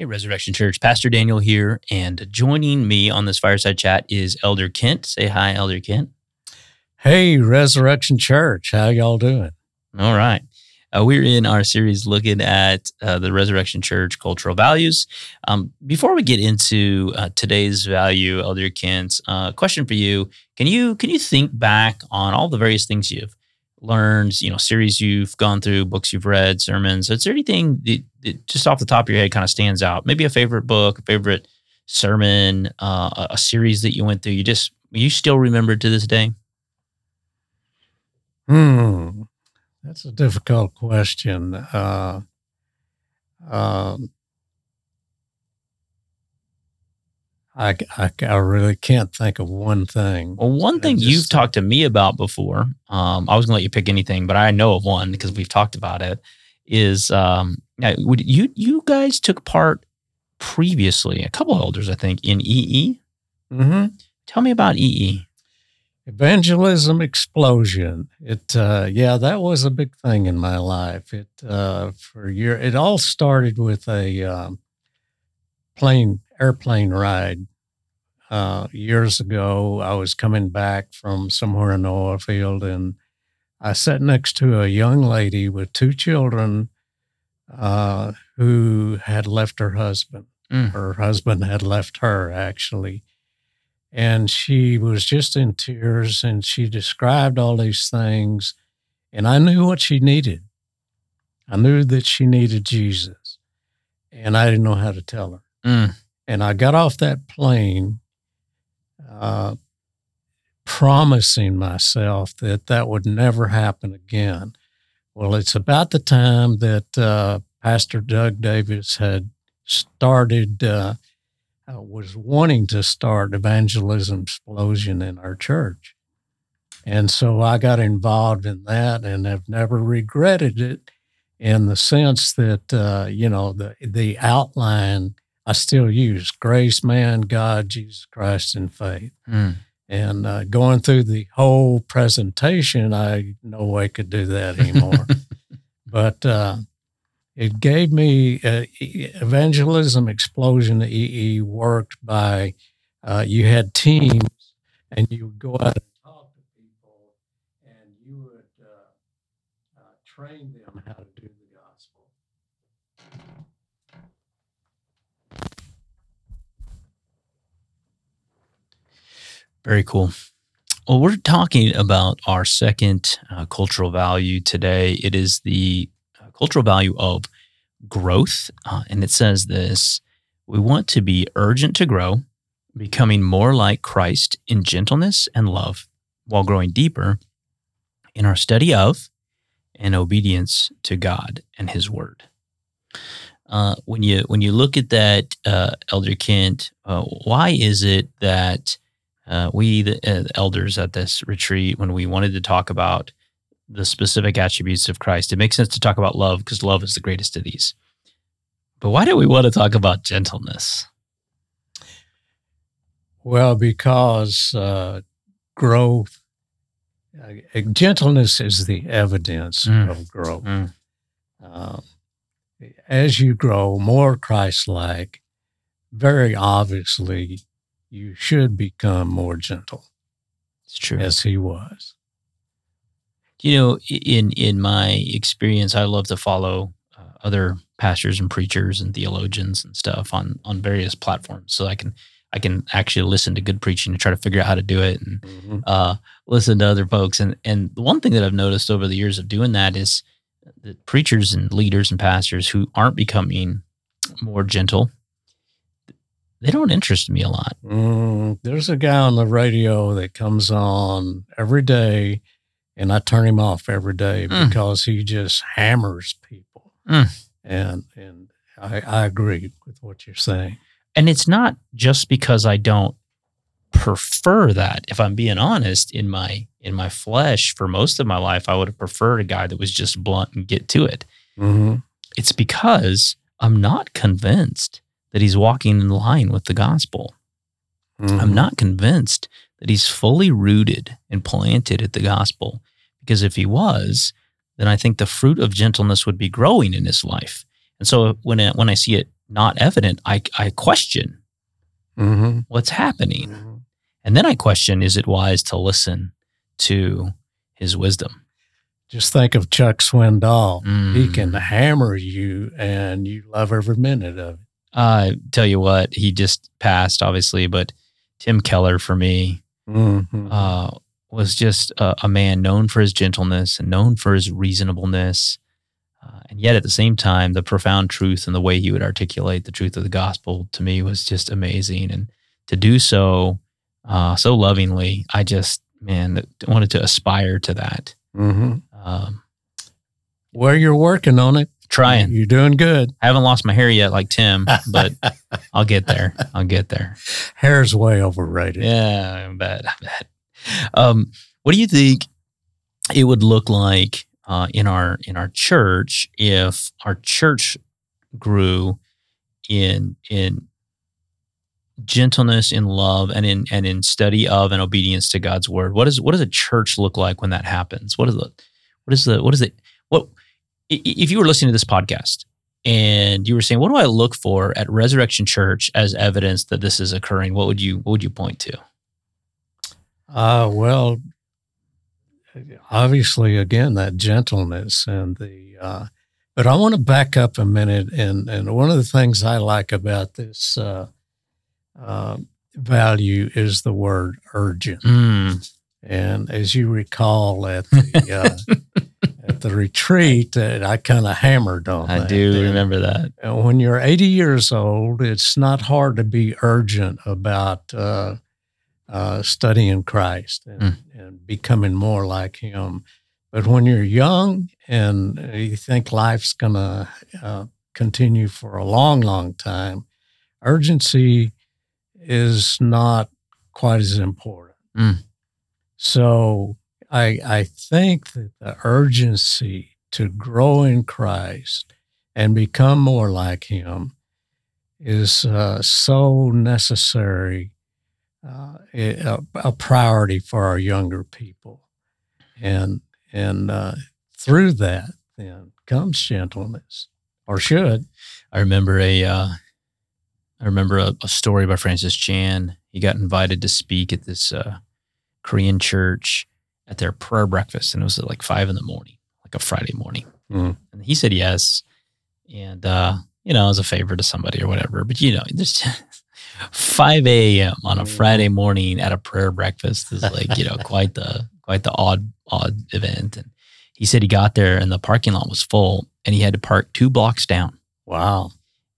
Hey, Resurrection Church, Pastor Daniel here, and joining me on this fireside chat is Elder Kent. Say hi, Elder Kent. Hey, Resurrection Church, how y'all doing? All right. Uh, we're in our series looking at uh, the Resurrection Church cultural values. Um, before we get into uh, today's value, Elder Kent, uh, question for you: Can you can you think back on all the various things you've learned, you know, series you've gone through, books you've read, sermons. Is there anything that, that just off the top of your head kind of stands out? Maybe a favorite book, a favorite sermon, uh, a series that you went through. You just you still remember to this day. Hmm, that's a difficult question. Uh, um, I, I, I, really can't think of one thing. Well, one thing just, you've talked to me about before, um, I was going to let you pick anything, but I know of one because we've talked about it. Is um, would you you guys took part previously? A couple elders, I think, in EE. Mm-hmm. Tell me about EE. Evangelism explosion. It uh, yeah, that was a big thing in my life. It uh, for year. It all started with a um, plane airplane ride uh, years ago. I was coming back from somewhere in the oil field, and I sat next to a young lady with two children uh, who had left her husband. Mm. Her husband had left her, actually. And she was just in tears and she described all these things. And I knew what she needed. I knew that she needed Jesus. And I didn't know how to tell her. Mm. And I got off that plane uh, promising myself that that would never happen again. Well, it's about the time that uh, Pastor Doug Davis had started, uh, uh, was wanting to start evangelism explosion in our church. And so I got involved in that and have never regretted it in the sense that, uh, you know, the, the outline I still use grace, man, God, Jesus Christ, and faith. Mm. And uh, going through the whole presentation, I no way could do that anymore. but uh, it gave me uh, evangelism explosion. EE worked by uh, you had teams, and you would go out and talk to people, and you would uh, uh, train them how to do Very cool. Well, we're talking about our second uh, cultural value today. It is the uh, cultural value of growth. Uh, and it says this We want to be urgent to grow, becoming more like Christ in gentleness and love, while growing deeper in our study of and obedience to God and His Word. Uh, when you when you look at that, uh, Elder Kent, uh, why is it that uh, we, the uh, elders at this retreat, when we wanted to talk about the specific attributes of Christ, it makes sense to talk about love because love is the greatest of these. But why do we want to talk about gentleness? Well, because uh, growth, uh, gentleness is the evidence mm. of growth. Mm. Um, as you grow more Christ like, very obviously you should become more gentle. It's true. As he was. You know, in in my experience, I love to follow uh, other pastors and preachers and theologians and stuff on on various platforms, so I can I can actually listen to good preaching and try to figure out how to do it and mm-hmm. uh, listen to other folks. And and the one thing that I've noticed over the years of doing that is that preachers and leaders and pastors who aren't becoming more gentle they don't interest me a lot. Mm, there's a guy on the radio that comes on every day, and I turn him off every day mm. because he just hammers people. Mm. And and I, I agree with what you're saying. And it's not just because I don't prefer that. If I'm being honest, in my in my flesh, for most of my life, I would have preferred a guy that was just blunt and get to it. Mm-hmm. It's because I'm not convinced that he's walking in line with the gospel. Mm-hmm. I'm not convinced that he's fully rooted and planted at the gospel because if he was, then I think the fruit of gentleness would be growing in his life. And so when I, when I see it not evident, I, I question Mm-hmm. what's happening. And then I question is it wise to listen to his wisdom? Just think of Chuck Swindoll. He Mm. can hammer you, and you love every minute of it. Uh, tell you what, he just passed, obviously, but Tim Keller for me Mhm. uh, was just a, a man known for his gentleness and known for his reasonableness. Uh, and yet at the same time, the profound truth and the way he would articulate the truth of the gospel to me was just amazing. And to do so uh, so lovingly, I just, man, wanted to aspire to that. Mhm. Um, Well, you're working on it. Trying. You're doing good. I haven't lost my hair yet, like Tim, but I'll get there. I'll get there. Hair's way overrated. Yeah, I bet. I bet. Um, what do you think it would look like uh, in our in our church if our church grew in in gentleness, in love, and in and in study of and obedience to God's word? What is what does a church look like when that happens? What is the what is the what is it what if you were listening to this podcast and you were saying, what do I look for at Resurrection Church as evidence that this is occurring? What would you what would you point to? Uh, well, obviously, again, that gentleness and the, uh, but I want to back up a minute. And, and one of the things I like about this uh, uh, value is the word urgent. Mm, And as you recall at the, uh, at the retreat, uh, I kind of hammered on I that. do And- remember that. when you're 80 years old, it's not hard to be urgent about uh, uh, studying Christ and, Mm. and becoming more like Him. But when you're young and you think life's going to uh, continue for a long, long time, urgency is not quite as important. Mm. So I, I think that the urgency to grow in Christ and become more like Him is uh, so necessary, uh, a, a priority for our younger people, and and uh, through that then comes gentleness, or should. I remember a uh, I remember a, a story by Francis Chan. He got invited to speak at this uh, Korean church at their prayer breakfast, and it was at like five in the morning, like a Friday morning. Mm. And he said yes, and uh, you know, as a favor to somebody or whatever. But you know, just five a.m. on a Mm. Friday morning at a prayer breakfast is like you know quite the quite the odd odd event. And he said he got there and the parking lot was full, and he had to park two blocks down. Wow.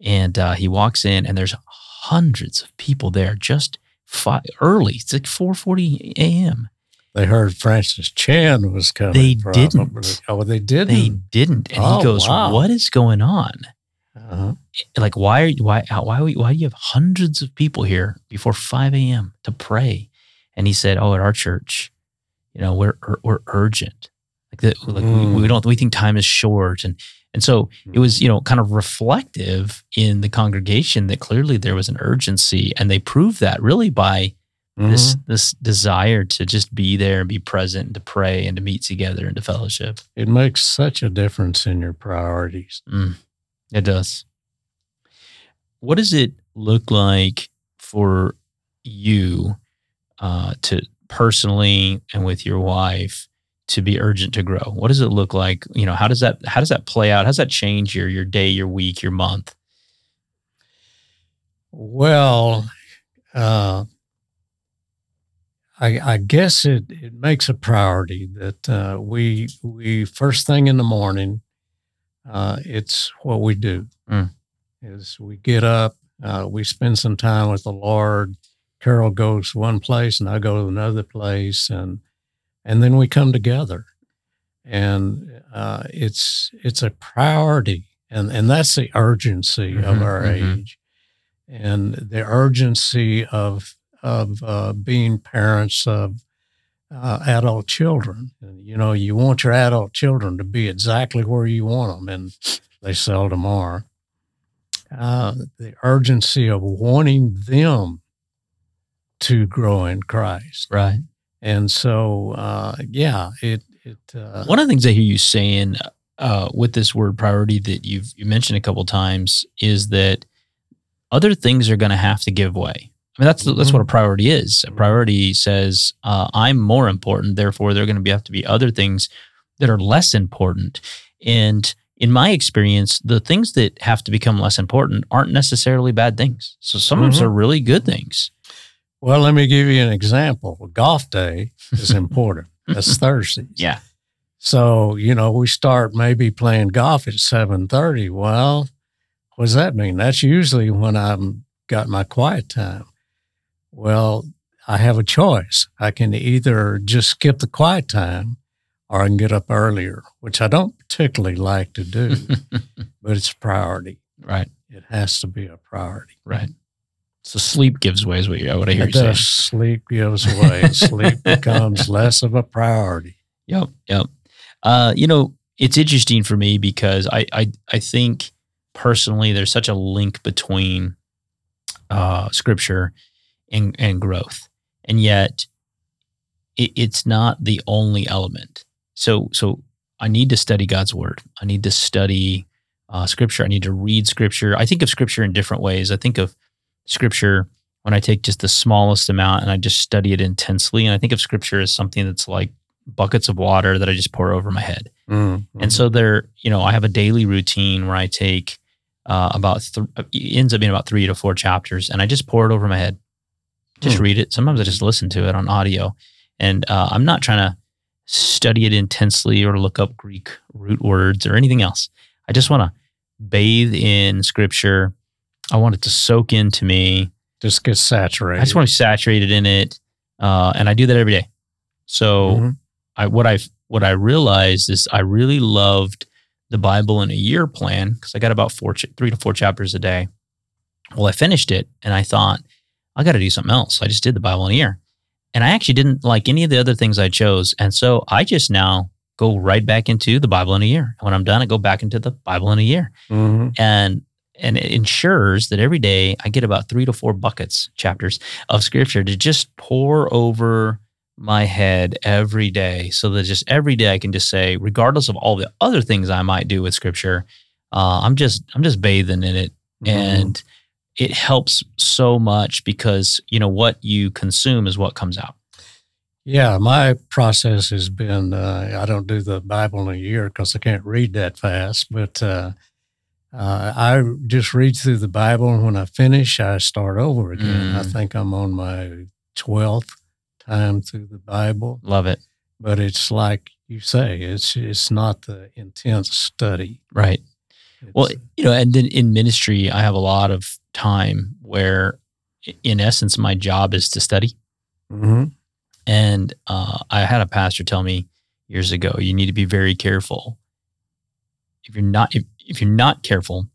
And uh, he walks in, and there's hundreds of people there just fi- early. It's like four forty a.m. They heard Francis Chan was coming. They probably. didn't. Oh, they didn't. They didn't, and Oh, he goes, wow. "What is going on?" uh-huh. like why are you why why why do you have hundreds of people here before 5 a.m to pray and he said oh at our church you know we're we're urgent like that like Mm. we, we don't we think time is short and and so it was you know kind of reflective in the congregation that clearly there was an urgency and they proved that really by this Mhm. this desire to just be there and be present and to pray and to meet together and to fellowship It makes such a difference in your priorities. Mm, it does. What does it look like for you uh, to personally and with your wife to be urgent to grow? What does it look like? You know, how does that how does that play out? How does that change your your day, your week, your month? Well, uh, I, I guess it, it makes a priority that uh, we we first thing in the morning, uh, it's what we do. Mm. Is we get up, uh, we spend some time with the Lord. Carol goes one place, and I go to another place, and and then we come together, and uh, it's it's a priority, and and that's the urgency of Mhm, our mhm. age and the urgency of of uh, being parents of uh, adult children. You know, you want your adult children to be exactly where you want them, and they seldom are. Uh, the urgency of wanting them to grow in Christ, Right. and so uh, yeah, it it uh, One of the things I hear you saying uh, with this word priority that you've you mentioned a couple times is that other things are going to have to give way. I mean, that's that's what a priority is. A priority says uh, I'm more important, therefore there are going to be, have to be other things that are less important. And in my experience, the things that have to become less important aren't necessarily bad things. So some of them are really good things. Well, let me give you an example. Golf day is important. That's Thursday. Yeah. So, you know, we start maybe playing golf at 7:30. Well, what does that mean? That's usually when I'm got my quiet time. Well, I have a choice. I can either just skip the quiet time or I can get up earlier, which I don't particularly like to do, but it's a priority. Right. It has to be a priority. Right. So sleep gives way is what, you, what I hear It you say. does. Sleep gives way. Sleep becomes less of a priority. Yep. Yep. Uh, you know, it's interesting for me because I, I, I think personally there's such a link between uh, scripture and, and growth. And yet it, it's not the only element. So, so I need to study God's word. I need to study uh, scripture. I need to read scripture. I think of scripture in different ways. I think of scripture when I take just the smallest amount and I just study it intensely. And I think of scripture as something that's like buckets of water that I just pour over my head. Mm, And so there, you know, I have a daily routine where I take uh, about th- it ends up being about three to four chapters, and I just pour it over my head. Just Hmm. read it. Sometimes I just listen to it on audio, and uh, I'm not trying to study it intensely or look up Greek root words or anything else. I just want to bathe in Scripture. I want it to soak into me. just get saturated. I just want to be saturated in it, uh, and I do that every day. So Mhm. I what I what I realized is I really loved the Bible in a year plan because I got about four three to four chapters a day. Well, I finished it and I thought I got to do something else. I just did the Bible in a year, and I actually didn't like any of the other things I chose, and so I just now go right back into the Bible in a year. And when I'm done, I go back into the Bible in a year, Mhm. and and it ensures that every day I get about three to four buckets chapters of Scripture to just pour over my head every day so that just every day I can just say, regardless of all the other things I might do with scripture, uh, I'm just I'm just bathing in it. Mhm. And it helps so much because you know what you consume is what comes out. Yeah, my process has been uh, I don't do the Bible in a year because I can't read that fast, but uh, uh, I just read through the Bible, and when I finish, I start over again. I Mm. think I'm on my 12th time through the Bible, Love it. but it's like you say, it's it's not the intense study. Right. Well, you know, and then in ministry, I have a lot of time where, in essence, my job is to study. Mhm. And uh, I had a pastor tell me years ago, you need to be very careful. If you're not, if, if you're not careful,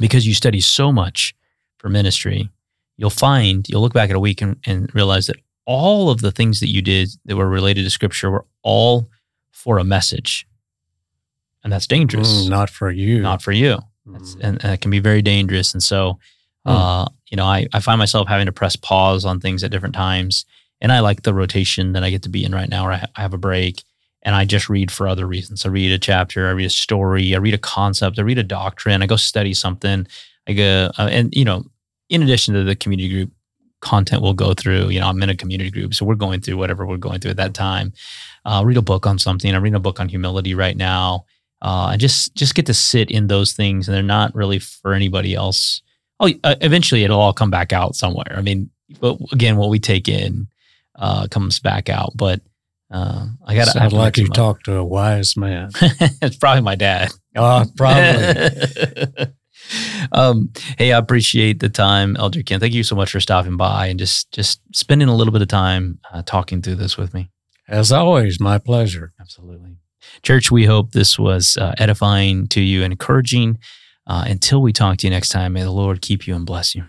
because you study so much for ministry, you'll find you'll look back at a week and, and realize that all of the things that you did that were related to Scripture were all for a message, and that's dangerous. Mm, not for you. Not for you. Mm. and, and it can be very dangerous. And so, Hmm. uh, you know, I, I find myself having to press pause on things at different times. And I like the rotation that I get to be in right now, where I, ha- I have a break and I just read for other reasons. I read a chapter, I read a story, I read a concept, I read a doctrine, I go study something. I go, uh, and, you know, in addition to the community group content we'll go through, you know, I'm in a community group. So we're going through whatever we're going through at that time. Uh, read a book on something. I'm reading a book on humility right now uh, and just just get to sit in those things, and they're not really for anybody else. Oh, uh, eventually it'll all come back out somewhere. I mean, but again, what we take in uh, comes back out. But uh, I got Sounds like you talked to a wise man. it's probably my dad. Oh, probably. um, hey, I appreciate the time, Elder Ken. Thank you so much for stopping by and just just spending a little bit of time uh, talking through this with me. As always, my pleasure. Absolutely. Church, we hope this was uh, edifying to you and encouraging. Uh, until we talk to you next time, may the Lord keep you and bless you.